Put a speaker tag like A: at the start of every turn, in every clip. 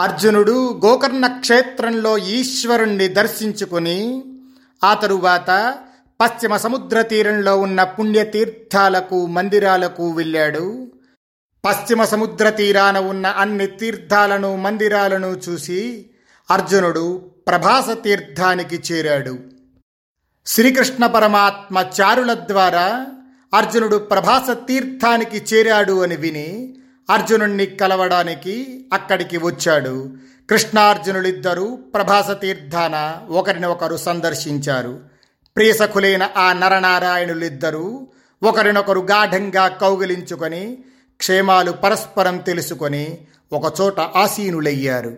A: అర్జునుడు గోకర్ణ క్షేత్రంలో ఈశ్వరుణ్ణి దర్శించుకుని ఆ తరువాత పశ్చిమ సముద్ర తీరంలో ఉన్న పుణ్యతీర్థాలకు మందిరాలకు వెళ్ళాడు. పశ్చిమ సముద్ర తీరాన ఉన్న అన్ని తీర్థాలను మందిరాలను చూసి అర్జునుడు ప్రభాస తీర్థానికి చేరాడు. శ్రీకృష్ణ పరమాత్మ చారుల ద్వారా అర్జునుడు ప్రభాస తీర్థానికి చేరాడు అని విని అర్జునుణ్ణి కలవడానికి అక్కడికి వచ్చాడు. కృష్ణార్జునులిద్దరూ ప్రభాస తీర్థాన ఒకరిని ఒకరు సందర్శించారు. ప్రియసఖులైన ఆ నరనారాయణులిద్దరూ ఒకరినొకరు గాఢంగా కౌగిలించుకొని క్షేమాలు పరస్పరం తెలుసుకొని ఒకచోట ఆసీనులయ్యారు.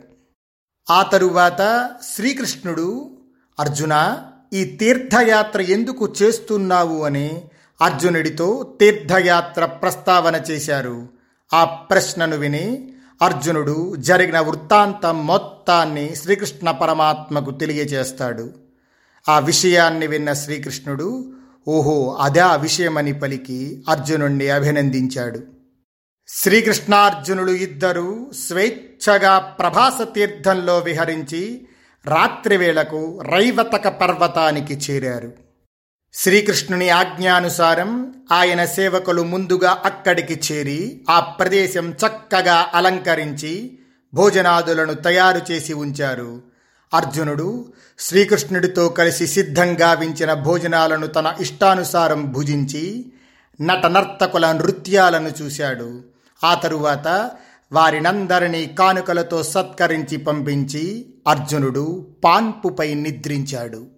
A: ఆ తరువాత శ్రీకృష్ణుడు అర్జున ఈ తీర్థయాత్ర ఎందుకు చేస్తున్నావు అని అర్జునుడితో తీర్థయాత్ర ప్రస్తావన చేశారు. ఆ ప్రశ్నను విని అర్జునుడు జరిగిన వృత్తాంతం మొత్తాన్ని శ్రీకృష్ణ పరమాత్మకు తెలియజేస్తాడు ఆ విషయాన్ని విన్న శ్రీకృష్ణుడు ఓహో అదే ఆ విషయమని పలికి అర్జునుణ్ణి అభినందించాడు. శ్రీకృష్ణార్జునుడు ఇద్దరూ స్వేచ్ఛగా ప్రభాస తీర్థంలో విహరించి రాత్రివేళకు రైవతక పర్వతానికి చేరారు. శ్రీకృష్ణుని ఆజ్ఞానుసారం ఆయన సేవకులు ముందుగా అక్కడికి చేరి ఆ ప్రదేశం చక్కగా అలంకరించి భోజనాదులను తయారు చేసి ఉంచారు. అర్జునుడు శ్రీకృష్ణుడితో కలిసి సిద్ధంగా వించిన భోజనాలను తన ఇష్టానుసారం భుజించి నటనర్తకుల నృత్యాలను చూశాడు. ఆ తరువాత వారినందరినీ కానుకలతో సత్కరించి పంపించి అర్జునుడు పాన్పుపై నిద్రించాడు.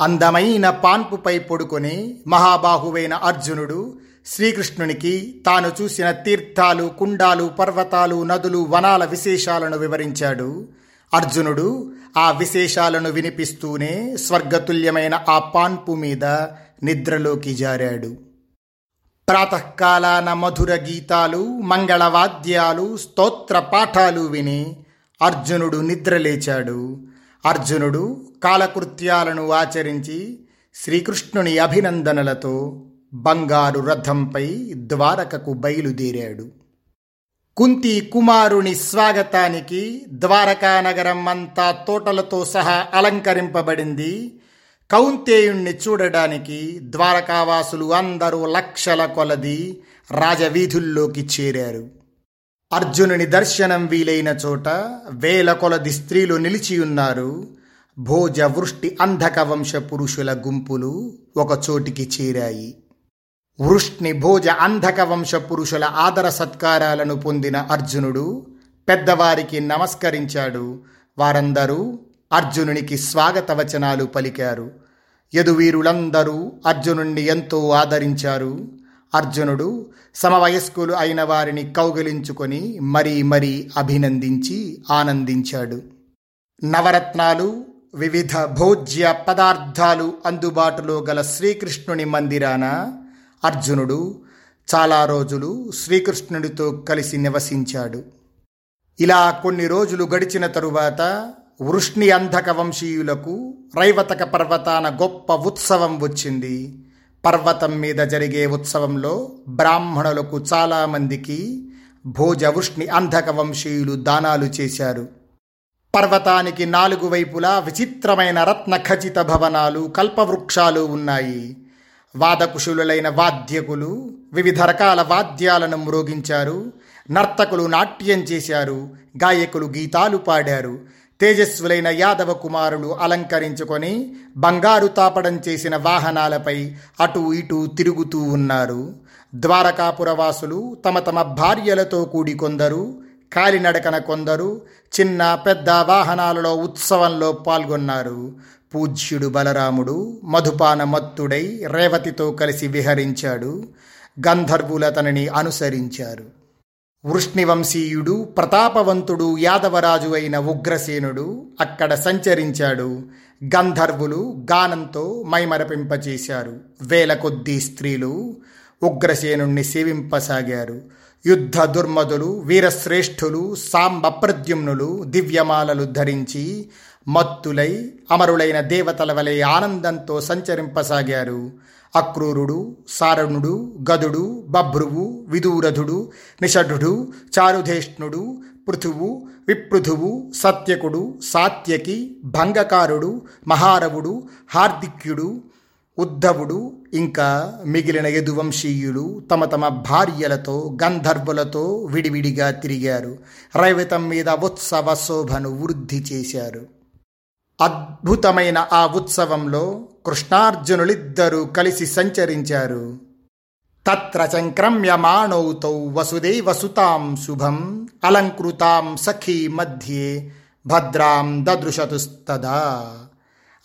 A: అందమైన పాన్పుపై పడుకొని మహాబాహువైన అర్జునుడు శ్రీకృష్ణునికి తాను చూసిన తీర్థాలు కుండాలు పర్వతాలు నదులు వనాల విశేషాలను వివరించాడు. అర్జునుడు ఆ విశేషాలను వినిపిస్తూనే స్వర్గతుల్యమైన ఆ పాన్పు మీద నిద్రలోకి జారాడు. ప్రాతకాలాన మధుర గీతాలు మంగళవాద్యాలు స్తోత్ర పాఠాలు విని అర్జునుడు నిద్రలేచాడు. అర్జునుడు కాలకృత్యాలను ఆచరించి శ్రీకృష్ణుని అభినందనలతో బంగారు రథంపై ద్వారకకు బయలుదేరాడు. కుంతి కుమారుని స్వాగతానికి ద్వారకా నగరం అంతా తోటలతో సహా అలంకరింపబడింది. కౌంతేయుణ్ణి చూడడానికి ద్వారకావాసులు అందరూ లక్షల కొలది రాజవీధుల్లోకి చేరారు. అర్జునుని దర్శనం వీలైన చోట వేల కొలది స్త్రీలు నిలిచియున్నారు. భోజ వృష్టి అంధక వంశ పురుషుల గుంపులు ఒక చోటికి చేరాయి. వృష్ణి భోజ అంధక వంశ పురుషుల ఆదర సత్కారాలను పొందిన అర్జునుడు పెద్దవారికి నమస్కరించాడు. వారందరూ అర్జునునికి స్వాగత వచనాలు పలికారు. యదువీరులందరూ అర్జునుణ్ణి ఎంతో ఆదరించారు. అర్జునుడు సమవయస్కులు అయిన వారిని కౌగిలించుకొని మరీ మరీ అభినందించి ఆనందించాడు. నవరత్నాలు వివిధ భోజ్య పదార్థాలు అందుబాటులో గల శ్రీకృష్ణుని మందిరాన అర్జునుడు చాలా రోజులు శ్రీకృష్ణుడితో కలిసి నివసించాడు. ఇలా కొన్ని రోజులు గడిచిన తరువాత వృష్ణి అంధక వంశీయులకు రైవతక పర్వతాన గొప్ప ఉత్సవం వచ్చింది. పర్వతం మీద జరిగే ఉత్సవంలో బ్రాహ్మణులకు చాలామందికి భోజ వృష్ణి అంధక వంశీయులు దానాలు చేశారు. పర్వతానికి నాలుగు వైపులా విచిత్రమైన రత్న ఖచిత భవనాలు కల్పవృక్షాలు ఉన్నాయి. వాదకుశులైన వాద్యకులు వివిధ రకాల వాద్యాలను మ్రోగించారు. నర్తకులు నాట్యం చేశారు. గాయకులు గీతాలు పాడారు. తేజస్వులైన యాదవ కుమారులు అలంకరించుకొని బంగారు తాపడం చేసిన వాహనాలపై అటు ఇటు తిరుగుతూ ఉన్నారు. ద్వారకాపురవాసులు తమ తమ భార్యలతో కూడి కొందరు కాలినడకన కొందరు చిన్న పెద్ద వాహనాలలో ఉత్సవంలో పాల్గొన్నారు. పూజ్యుడు బలరాముడు మధుపాన మత్తుడై రేవతితో కలిసి విహరించాడు. గంధర్వులతనిని అనుసరించారు. వృష్ణివంశీయుడు ప్రతాపవంతుడు యాదవరాజు అయిన ఉగ్రసేనుడు అక్కడ సంచరించాడు. గంధర్వులు గానంతో మైమరపింపచేశారు. వేల కొద్దీ స్త్రీలు ఉగ్రసేనుణ్ణి సేవింపసాగారు. యుద్ధ దుర్మదులు వీరశ్రేష్ఠులు సాంబ ప్రద్యుమ్నులు దివ్యమాలలు ధరించి మత్తులై అమరులైన దేవతల వలె ఆనందంతో సంచరింపసాగారు. అక్రూరుడు సారణుడు గదుడు బభ్రువు విదూరధుడు నిషఢుడు చారుధేష్ణుడు పృథువు విపృథువు సత్యకుడు సాత్యకి భంగకారుడు మహారవుడు హార్దిక్యుడు ఉద్ధవుడు ఇంకా మిగిలిన యదువంశీయులు తమ తమ భార్యలతో గంధర్వులతో విడివిడిగా తిరిగారు. రైవతం మీద ఉత్సవ శోభను వృద్ధి చేశారు. అద్భుతమైన ఆ ఉత్సవంలో కృష్ణార్జునులిద్దరూ కలిసి సంచరించారు. తత్ర సంక్రమ్యమాణౌతౌ వసుదేవసుతాం శుభం అలంకృతాం సఖీ మధ్యే భద్రాం దదృశతుస్తదా.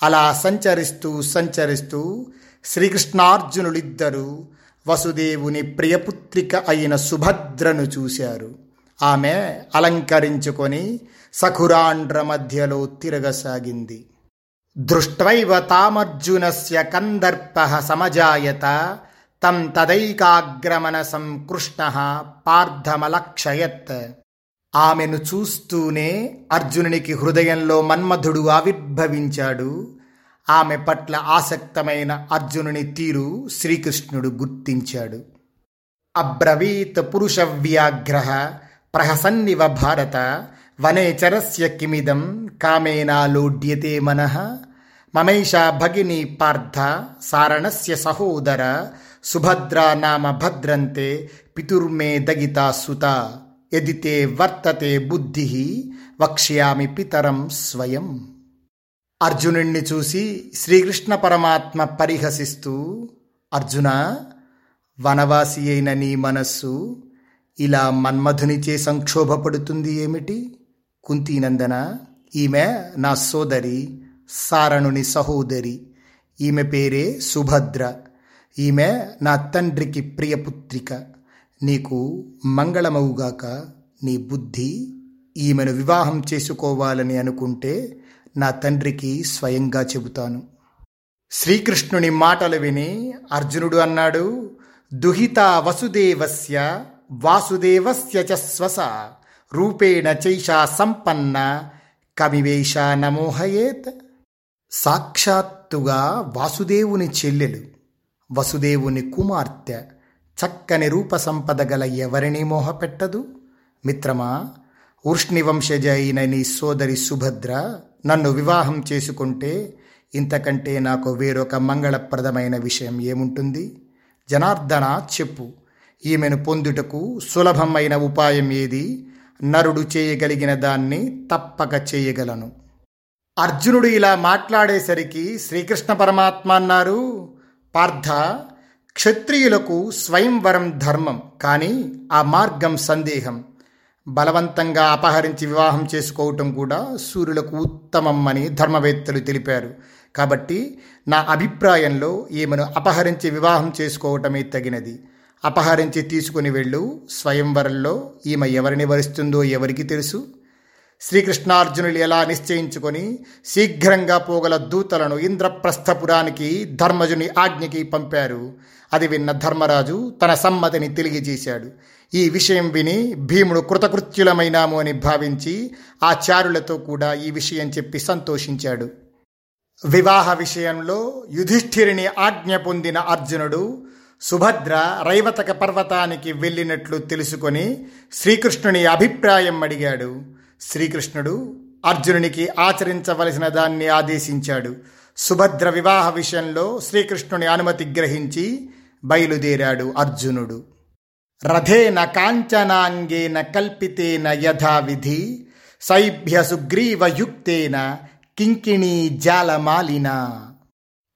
A: అలా సంచరిస్తూ సంచరిస్తూ శ్రీకృష్ణార్జునులిద్దరూ వసుదేవుని ప్రియపుత్రిక అయిన సుభద్రను చూశారు. ఆమె అలంకరించుకొని సఖురాండ్ర మధ్యలో తిరగసాగింది. దృష్ట్వైవ తామర్జునస్య కందర్ప సమజాయత తం తదైకాగ్రమనసం కృష్ణ పార్థమలక్షయత్. ఆమెను చూస్తూనే అర్జునునికి హృదయంలో మన్మధుడు ఆవిర్భవించాడు. ఆమె పట్ల ఆసక్తమైన అర్జునుని తీరు శ్రీకృష్ణుడు గుర్తించాడు. అబ్రవీత్ పురుషవ్యాఘ్ర ప్రహసన్నివ భారత వనేచరస్య కిమిదం కామేనా లోడ్యతే మనః మమైషా భగిని పార్థ సారణస్య సహోదర సుభద్రా నామ భద్రంతే పితుర్మే దగితా సుత ఎదితే వర్తతే బుద్ధి వక్ష్యామి పితరం స్వయం. అర్జునుణ్ణి చూసి శ్రీకృష్ణ పరమాత్మ పరిహసిస్తూ అర్జున వనవాసి అయిన నీ మనస్సు ఇలా మన్మధునిచే సంక్షోభపడుతుంది ఏమిటి? కుంతీనందన ఈమె నా సోదరి. సారణుని సహోదరి. ఈమె పేరే సుభద్ర. ఈమె నా తండ్రికి ప్రియపుత్రిక నీకు మంగళమవుగాక. నీ బుద్ధి ఈమెను వివాహం చేసుకోవాలని అనుకుంటే నా తండ్రికి స్వయంగా చెబుతాను. శ్రీకృష్ణుని మాటలు విని అర్జునుడు అన్నాడు దుహిత వసుదేవస్య వాసుదేవస్య చ స్వస. రూపేణ చైషా సంపన్న కవివేష నమోహయేత్. సాక్షాత్తుగా వాసుదేవుని చెల్లెలు వసుదేవుని కుమార్తె చక్కని రూప సంపద గల ఎవరిని మోహపెట్టదు? మిత్రమా వృష్ణివంశజ అయిన నీ సోదరి సుభద్ర నన్ను వివాహం చేసుకుంటే ఇంతకంటే నాకు వేరొక మంగళప్రదమైన విషయం ఏముంటుంది? జనార్దన చెప్పు. ఈమెను పొందుటకు సులభమైన ఉపాయం ఏది? నరుడు చేయగలిగిన దాన్ని తప్పక చేయగలను. అర్జునుడు ఇలా మాట్లాడేసరికి శ్రీకృష్ణ పరమాత్మ అన్నారు పార్థ క్షత్రియులకు స్వయంవరం ధర్మం కానీ ఆ మార్గం సందేహం. బలవంతంగా అపహరించి వివాహం చేసుకోవటం కూడా సూర్యులకు ఉత్తమం అని ధర్మవేత్తలు తెలిపారు. కాబట్టి నా అభిప్రాయంలో ఈమెను అపహరించి వివాహం చేసుకోవటమే తగినది. అపహరించి తీసుకుని వెళ్ళు స్వయంవరంలో ఈమె ఎవరిని వరిస్తుందో ఎవరికి తెలుసు? శ్రీకృష్ణార్జునులు ఎలా నిశ్చయించుకొని శీఘ్రంగా పోగల దూతలను ఇంద్రప్రస్థపురానికి ధర్మజుని ఆజ్ఞకి పంపారు. అది విన్న ధర్మరాజు తన సమ్మతిని తెలియజేశాడు. ఈ విషయం విని భీముడు కృతకృత్యులమైనాము అని భావించి ఆ చారులతో కూడా ఈ విషయం చెప్పి సంతోషించాడు. వివాహ విషయంలో యుధిష్ఠిరిని ఆజ్ఞ పొందిన అర్జునుడు సుభద్ర రైవతక పర్వతానికి వెళ్ళినట్లు తెలుసుకొని శ్రీకృష్ణుని అభిప్రాయం అడిగాడు. శ్రీకృష్ణుడు అర్జునునికి ఆచరించవలసిన దాన్ని ఆదేశించాడు. సుభద్ర వివాహ విషయంలో శ్రీకృష్ణుని అనుమతి గ్రహించి బయలుదేరాడు అర్జునుడు. రథేన కాంచనాంగేన కల్పితేన యథావిధి సైభ్య సుగ్రీవయుక్తేన కింకిణీ జాలమాలిన.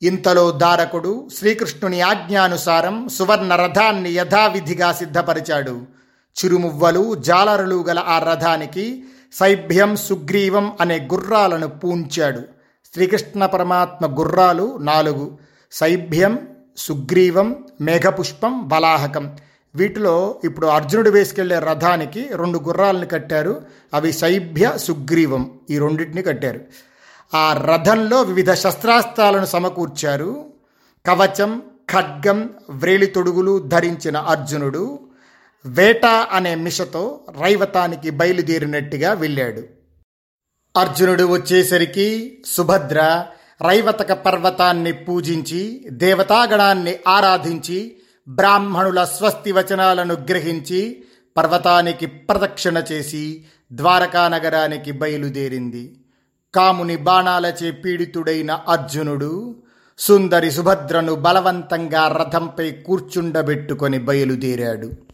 A: ఇంతలో దారకుడు శ్రీకృష్ణుని ఆజ్ఞానుసారం సువర్ణ రథాన్ని యథావిధిగా సిద్ధపరిచాడు. చిరుమువ్వలు జాలరులు గల ఆ రథానికి సైభ్యం సుగ్రీవం అనే గుర్రాలను పూంచాడు. శ్రీకృష్ణ పరమాత్మ గుర్రాలు నాలుగు. సైభ్యం సుగ్రీవం మేఘపుష్పం బలాహకం వీటిలో ఇప్పుడు అర్జునుడు వేసుకెళ్ళే రథానికి రెండు గుర్రాలను కట్టారు. అవి శైభ్య సుగ్రీవం ఈ రెండింటిని కట్టారు. ఆ రథంలో వివిధ శస్త్రాస్త్రాలను సమకూర్చారు. కవచం ఖడ్గం వ్రేలి తొడుగులు ధరించిన అర్జునుడు వేట అనే మిషతో రైవతానికి బయలుదేరినట్టుగా వెళ్ళాడు. అర్జునుడు వచ్చేసరికి సుభద్ర రైవతక పర్వతాన్ని పూజించి దేవతాగణాన్ని ఆరాధించి బ్రాహ్మణుల స్వస్తి వచనాలను గ్రహించి పర్వతానికి ప్రదక్షిణ చేసి ద్వారకా నగరానికి బయలుదేరింది. కాముని బాణాలచే పీడితుడైన అర్జునుడు సుందరి సుభద్రను బలవంతంగా రథంపై కూర్చుండబెట్టుకొని బయలుదేరాడు.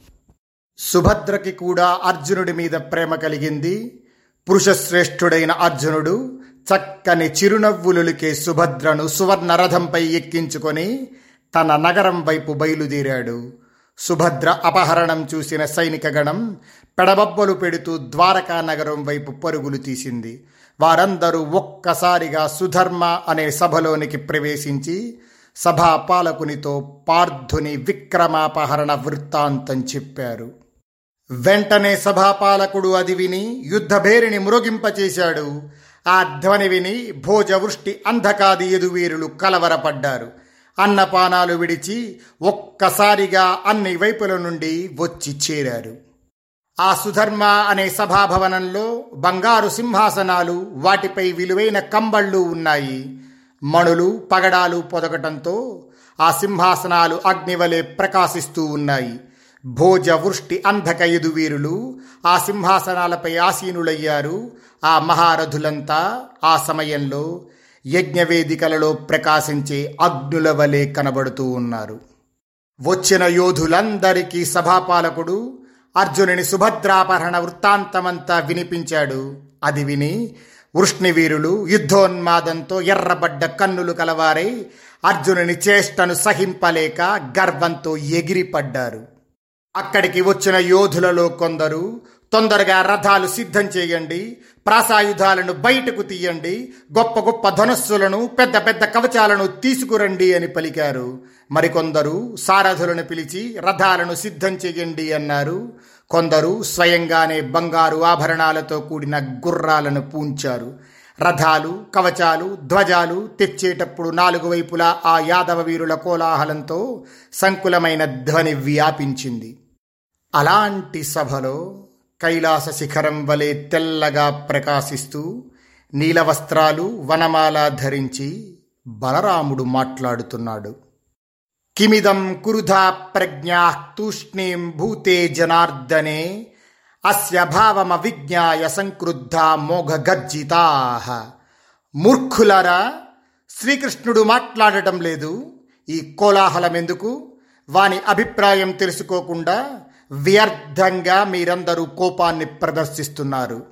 A: సుభద్రకి కూడా అర్జునుడి మీద ప్రేమ కలిగింది. పురుషశ్రేష్ఠుడైన అర్జునుడు చక్కని చిరునవ్వులులికే సుభద్రను సువర్ణ రథంపై ఎక్కించుకొని తన నగరం వైపు బయలుదేరాడు. సుభద్ర అపహరణం చూసిన సైనిక గణం పెడబబ్బలు పెడుతూ ద్వారకా నగరం వైపు పరుగులు తీసింది. వారందరూ ఒక్కసారిగా సుధర్మ అనే సభలోనికి ప్రవేశించి సభా పాలకునితో పార్థుని విక్రమాపహరణ వృత్తాంతం చెప్పారు. వెంటనే సభాపాలకుడు అది విని యుద్ధభేరిని మృగింపచేశాడు ఆ ధ్వని విని భోజవృష్టి అంధకాది ఎదువీరులు కలవరపడ్డారు. అన్నపానాలు విడిచి ఒక్కసారిగా అన్ని వైపుల నుండి వచ్చి చేరారు. ఆ సుధర్మ అనే సభాభవనంలో బంగారు సింహాసనాలు వాటిపై విలువైన కంబళ్ళు ఉన్నాయి. మణులు పగడాలు పొదగటంతో ఆ సింహాసనాలు అగ్నివలే ప్రకాశిస్తూ ఉన్నాయి. భోజ వృష్టి అంధక ఎదువీరులు ఆ సింహాసనాలపై ఆసీనులయ్యారు ఆ మహారథులంతా ఆ సమయంలో యజ్ఞవేదికలలో ప్రకాశించే అగ్నుల వలె కనబడుతూ ఉన్నారు. వచ్చిన యోధులందరికీ సభాపాలకుడు అర్జునుని సుభద్రాపహరణ వృత్తాంతమంతా వినిపించాడు. అది విని వృష్ణివీరులు యుద్ధోన్మాదంతో ఎర్రబడ్డ కన్నులు కలవారై అర్జునుని చేష్టను సహింపలేక గర్వంతో ఎగిరిపడ్డారు. అక్కడికి వచ్చిన యోధులలో కొందరు తొందరగా రథాలు సిద్ధం చేయండి ప్రాసాయుధాలను బయటకు తీయండి గొప్ప గొప్ప ధనుస్సులను పెద్ద పెద్ద కవచాలను తీసుకురండి అని పలికారు. మరికొందరు సారథులను పిలిచి రథాలను సిద్ధం చేయండి అన్నారు. కొందరు స్వయంగానే బంగారు ఆభరణాలతో కూడిన గుర్రాలను పూంచారు. రథాలు కవచాలు ధ్వజాలు తెచ్చేటప్పుడు నాలుగు వైపులా ఆ యాదవ వీరుల కోలాహలంతో సంకులమైన ధ్వని వ్యాపించింది. అలాంటి సభలో కైలాస శిఖరం వలె తెల్లగా ప్రకాశిస్తూ నీలవస్త్రాలు వనమాల ధరించి బలరాముడు మాట్లాడుతున్నాడు. కిమిదం కురుధా ప్రజ్ఞా తూష్ణీం భూతే జనార్దనే అస్య భావమ విజ్ఞాయ సంక్రుద్ధ మోఘగర్జితా. మూర్ఖులారా శ్రీకృష్ణుడు మాట్లాడటం లేదు. ఈ కోలాహలం ఎందుకు వాని అభిప్రాయం తెలుసుకోకుండా వ్యర్థంగా మీరందరూ కోపాన్ని ప్రదర్శిస్తున్నారు.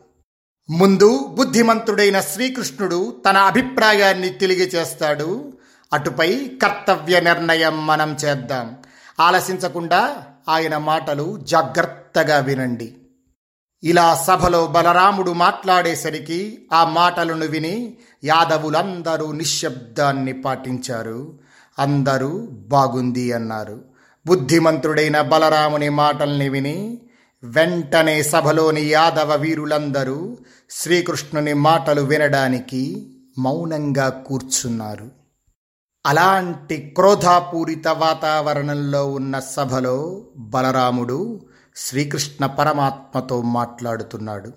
A: ముందు బుద్ధిమంతుడైన శ్రీకృష్ణుడు తన అభిప్రాయాన్ని తెలియచేస్తాడు అటుపై కర్తవ్య నిర్ణయం మనం చేద్దాం. ఆలసించకుండా ఆయన మాటలు జాగ్రత్తగా వినండి. ఇలా సభలో బలరాముడు మాట్లాడేసరికి ఆ మాటలను విని యాదవులందరూ నిశ్శబ్దాన్ని పాటించారు. అందరూ బాగుంది అన్నారు. బుద్ధిమంతుడైన బలరాముని మాటల్ని విని వెంటనే సభలోని యాదవ వీరులందరూ శ్రీకృష్ణుని మాటలు వినడానికి మౌనంగా కూర్చున్నారు. అలాంటి క్రోధాపూరిత వాతావరణంలో ఉన్న సభలో బలరాముడు శ్రీకృష్ణ పరమాత్మతో మాట్లాడుతున్నాడు.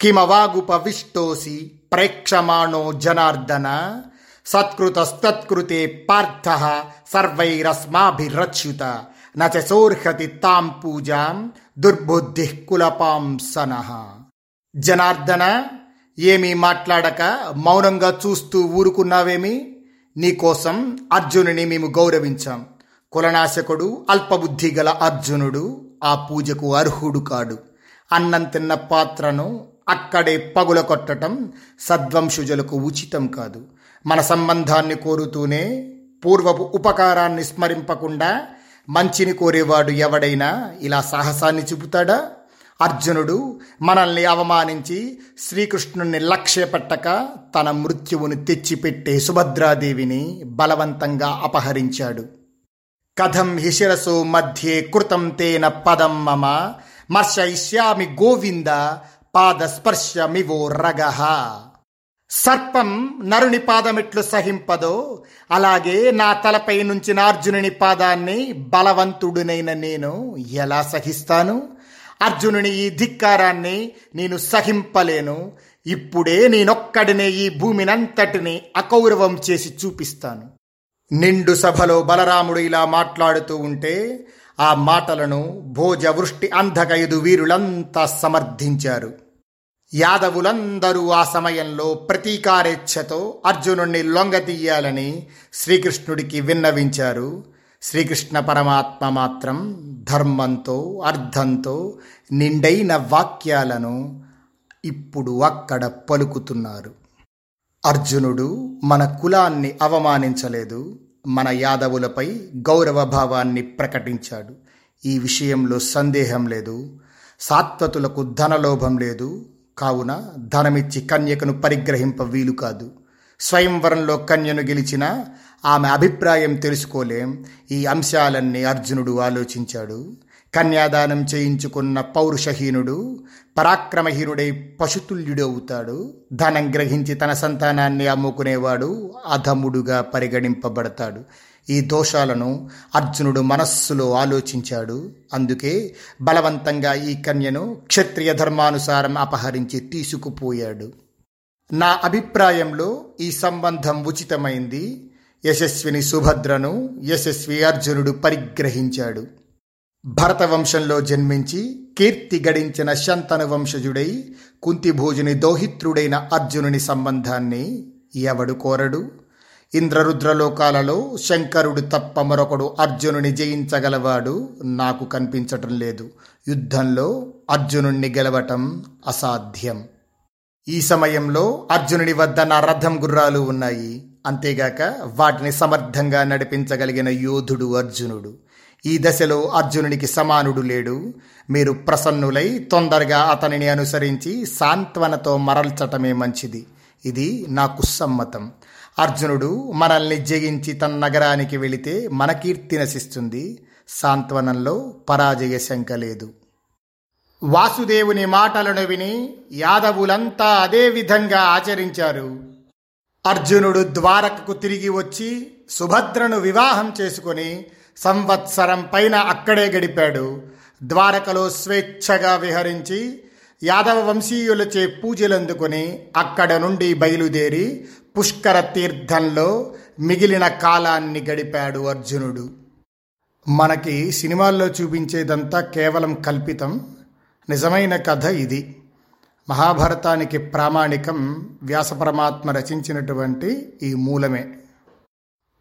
A: కిమవాగుపవిష్టోసి ప్రేక్షమాణో జనార్దన సత్కృతస్తత్కృతే పార్థ సర్వైరస్మాభిరచ్యుత నోర్హతి తాం పూజాం దుర్బుద్ధి కులపాంసన జనార్దన ఏమీ మాట్లాడక మౌనంగా చూస్తూ ఊరుకున్నావేమి? నీకోసం అర్జునుని మేము గౌరవించాం. కులనాశకుడు అల్పబుద్ధి గల అర్జునుడు ఆ పూజకు అర్హుడు కాడు. అన్నం తిన్న పాత్రను అక్కడే పగుల కొట్టడం సద్వంశుజులకు ఉచితం కాదు. మన సంబంధాన్ని కోరుతూనే పూర్వపు ఉపకారాన్ని స్మరింపకుండా మంచిని కోరేవాడు ఎవడైనా ఇలా సాహసాన్ని చూపుతాడా? అర్జునుడు మనల్ని అవమానించి శ్రీకృష్ణుణ్ణి లక్ష్యపెట్టక తన మృత్యువును తెచ్చిపెట్టే సుభద్రాదేవిని బలవంతంగా అపహరించాడు. కథం హిశిరసో మధ్యే కృతం తేన పదం మమ మర్శయిష్యామి గోవింద పాదస్పర్శమివో రగహ సర్పం నరుని పాదమిట్లు సహింపదో అలాగే నా తలపై నుంచి అర్జునుని పాదాన్ని బలవంతుడునైన నేను ఎలా సహిస్తాను? అర్జునుని ఈ ధిక్కారాన్ని నేను సహింపలేను. ఇప్పుడే నేనొక్కడినే ఈ భూమినంతటిని అకౌరవం చేసి చూపిస్తాను. నిండు సభలో బలరాముడు ఇలా మాట్లాడుతూ ఉంటే ఆ మాటలను భోజవృష్టి అంధకైదు వీరులంతా సమర్థించారు. యాదవులందరూ ఆ సమయంలో ప్రతీకారేచ్ఛతో అర్జునుణ్ణి లొంగతీయాలని శ్రీకృష్ణుడికి విన్నవించారు. శ్రీకృష్ణ పరమాత్మ మాత్రం ధర్మంతో అర్థంతో నిండైన వాక్యాలను ఇప్పుడు అక్కడ పలుకుతున్నారు. అర్జునుడు మన కులాన్ని అవమానించలేదు. మన యాదవులపై గౌరవ భావాన్ని ప్రకటించాడు. ఈ విషయంలో సందేహం లేదు. సాత్వతులకు ధనలోభం లేదు. కావున ధనమిచ్చి కన్యకను పరిగ్రహింప వీలు కాదు. స్వయంవరంలో కన్యను గెలిచిన ఆమె అభిప్రాయం తెలుసుకోలేం. ఈ అంశాలన్నీ అర్జునుడు ఆలోచించాడు. కన్యాదానం చేయించుకున్న పౌరుషహీనుడు పరాక్రమహీనుడై పశుతుల్యుడు అవుతాడు ధనం గ్రహించి తన సంతానాన్ని అమ్ముకునేవాడు అధముడుగా పరిగణింపబడతాడు. ఈ దోషాలను అర్జునుడు మనస్సులో ఆలోచించాడు. అందుకే బలవంతంగా ఈ కన్యను క్షత్రియ ధర్మానుసారం అపహరించి తీసుకుపోయాడు. నా అభిప్రాయంలో ఈ సంబంధం ఉచితమైంది. యశస్విని సుభద్రను యశస్వి అర్జునుడు పరిగ్రహించాడు. భరత వంశంలో జన్మించి కీర్తి గడించిన శంతను వంశజుడై కుంతిభోజుని దోహిత్రుడైన అర్జునుని సంబంధాన్ని ఎవడు కోరడు? ఇంద్రరుద్రలోకాలలో శంకరుడు తప్ప మరొకడు అర్జునుని జయించగలవాడు నాకు కనిపించటం లేదు. యుద్ధంలో అర్జునుణ్ణి గెలవటం అసాధ్యం. ఈ సమయంలో అర్జునుడి వద్ద నా రథం గుర్రాలు ఉన్నాయి. అంతేగాక వాటిని సమర్థంగా నడిపించగలిగిన యోధుడు అర్జునుడు. ఈ దశలో అర్జునునికి సమానుడు లేడు. మీరు ప్రసన్నులై తొందరగా అతనిని అనుసరించి సాంత్వనతో మరల్చటమే మంచిది. ఇది నాకు సమ్మతం అర్జునుడు మనల్ని జయించి తన నగరానికి వెళితే మన కీర్తి నశిస్తుంది. సాంత్వనంలో పరాజయ శంక లేదు. వాసుదేవుని మాటలను విని యాదవులంతా అదే విధంగా ఆచరించారు. అర్జునుడు ద్వారకకు తిరిగి వచ్చి సుభద్రను వివాహం చేసుకుని సంవత్సరం పైన అక్కడే గడిపాడు. ద్వారకలో స్వేచ్ఛగా విహరించి యాదవ వంశీయులచే పూజలందుకొని అక్కడ నుండి బయలుదేరి పుష్కర తీర్థంలో మిగిలిన కాలాన్ని గడిపాడు అర్జునుడు. మనకి సినిమాల్లో చూపించేదంతా కేవలం కల్పితం. నిజమైన కథ ఇది. మహాభారతానికి ప్రామాణికం వ్యాసపరమాత్మ రచించినటువంటి ఈ మూలమే.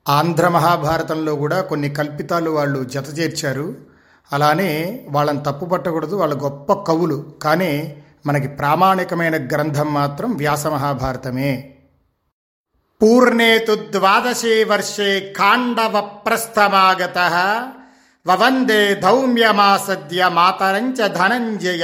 A: ఆంధ్ర మహాభారతంలో కూడా కొన్ని కల్పితాలు వాళ్ళు జత చేర్చారు అలానే వాళ్ళని తప్పు పట్టకూడదు వాళ్ళ గొప్ప కవులు. కానీ మనకి ప్రామాణికమైన గ్రంథం మాత్రం వ్యాస మహాభారతమే. పూర్ణే తు వర్షే ఖాండవ ప్రస్థమాగత వవందే ధౌమ్యమాసద్య మాతరంచ ధనంజయ.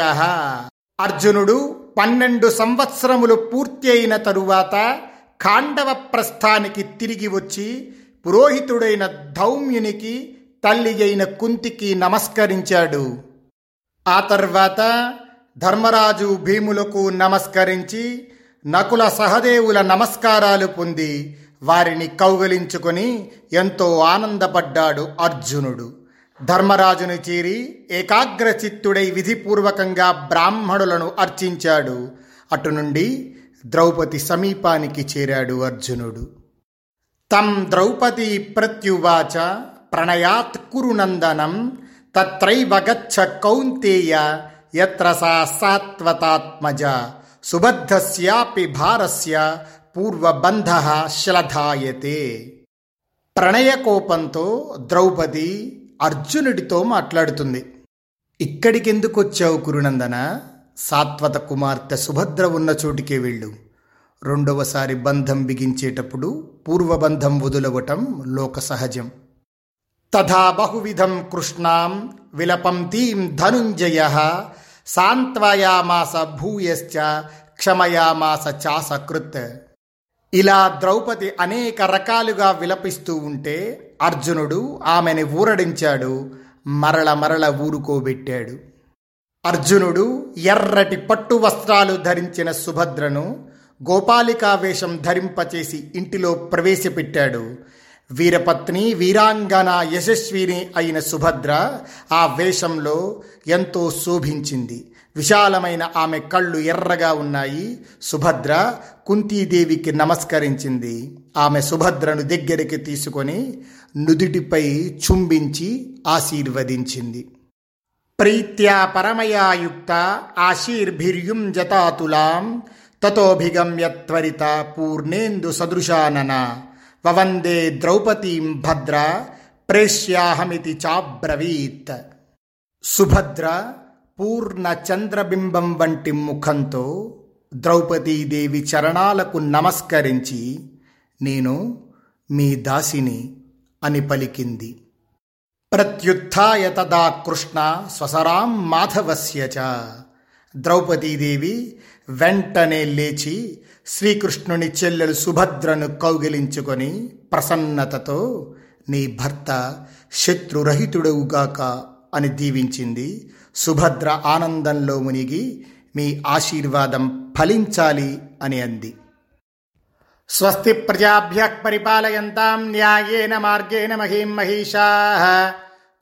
A: అర్జునుడు పన్నెండు సంవత్సరములు పూర్తి అయిన తరువాత ఖాండవ ప్రస్థానికి తిరిగి వచ్చి పురోహితుడైన ధౌమ్యునికి తల్లి అయిన కుంతికి నమస్కరించాడు. ఆ తర్వాత ధర్మరాజు భీములకు నమస్కరించి నకుల సహదేవుల నమస్కారాలు పొంది వారిని కౌగలించుకొని ఎంతో ఆనందపడ్డాడు అర్జునుడు. ధర్మరాజును చేరి ఏకాగ్రచిత్తుడై విధిపూర్వకంగా బ్రాహ్మణులను అర్చించాడు. అటు నుండి ద్రౌపది సమీపానికి చేరాడు అర్జునుడు. తం ద్రౌపది ప్రత్యువాచ ప్రణయాత్ కురునందనం తత్రైవ గచ్చ కౌంతేయ యత్ర సా సాత్వతాత్మజ సుబద్ధస్యాపి భారస్య పూర్వబంధ శ్లధాయతే. ప్రణయకోపంతో ద్రౌపది అర్జునుడితో మాట్లాడుతుంది. ఇక్కడికెందుకు వచ్చావు కురునందన? సాత్వత కుమార్తె సుభద్ర ఉన్న చోటికే వెళ్ళు. రెండవసారి బంధం బిగించేటప్పుడు పూర్వబంధం వదులవటం లోక సహజం తథా బహువిధం కృష్ణాం విలపంతీం ధనుంజయ సాంత్వయామాస భూయశ్చ క్షమయామాస చాసకృత్. ఇలా ద్రౌపది అనేక రకాలుగా విలపిస్తూ ఉంటే అర్జునుడు ఆమెని ఊరడించాడు మరల మరల ఊరుకోబెట్టాడు. అర్జునుడు ఎర్రటి పట్టు వస్త్రాలు ధరించిన సుభద్రను గోపాలికా వేషం ధరింపచేసి ఇంటిలో ప్రవేశపెట్టాడు. వీరపత్ని వీరాంగన యశస్విని అయిన సుభద్ర ఆ వేషంలో ఎంతో శోభించింది. విశాలమైన ఆమె కళ్ళు ఎర్రగా ఉన్నాయి. సుభద్ర కుంతీదేవికి నమస్కరించింది. ఆమె సుభద్రను దగ్గరికి తీసుకొని నుదుటిపై చుంబించి ఆశీర్వదించింది. ప్రీత్యా పరమయాయుక్త ఆశీర్భిర్యుం జతాతులాం తతోభిగమ్య త్వరిత పూర్ణేందు సదృశానన. వవందే ద్రౌపదీం భద్ర ప్రేష్యాహమితి చాబ్రవీత్. సుభద్ర పూర్ణ చంద్రబింబం వంటి ముఖంతో ద్రౌపదీదేవి చరణాలకు నమస్కరించి నేను మీ దాసిని అని పలికింది. ప్రత్యుత్య తదా కృష్ణ స్వసరాం మాధవస్య చ. ద్రౌపదీదేవి వెంటనే లేచి శ్రీకృష్ణుని చెల్లెలు సుభద్రను కౌగిలించుకొని ప్రసన్నతతో నీ భర్త శత్రురహితుడవుగాక అని దీవించింది. సుభద్ర ఆనందంలో మునిగి మీ ఆశీర్వాదం ఫలించాలి అని అంది. స్వస్తి ప్రజాభ్య పరిపాలయంతాం న్యాయేన మార్గేణ మహీం మహిషా.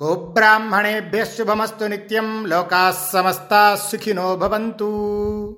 A: గోబ్రాహ్మణేభ్య శుభమస్తు నిత్యం లోకా సమస్తా సుఖినో భవంతు.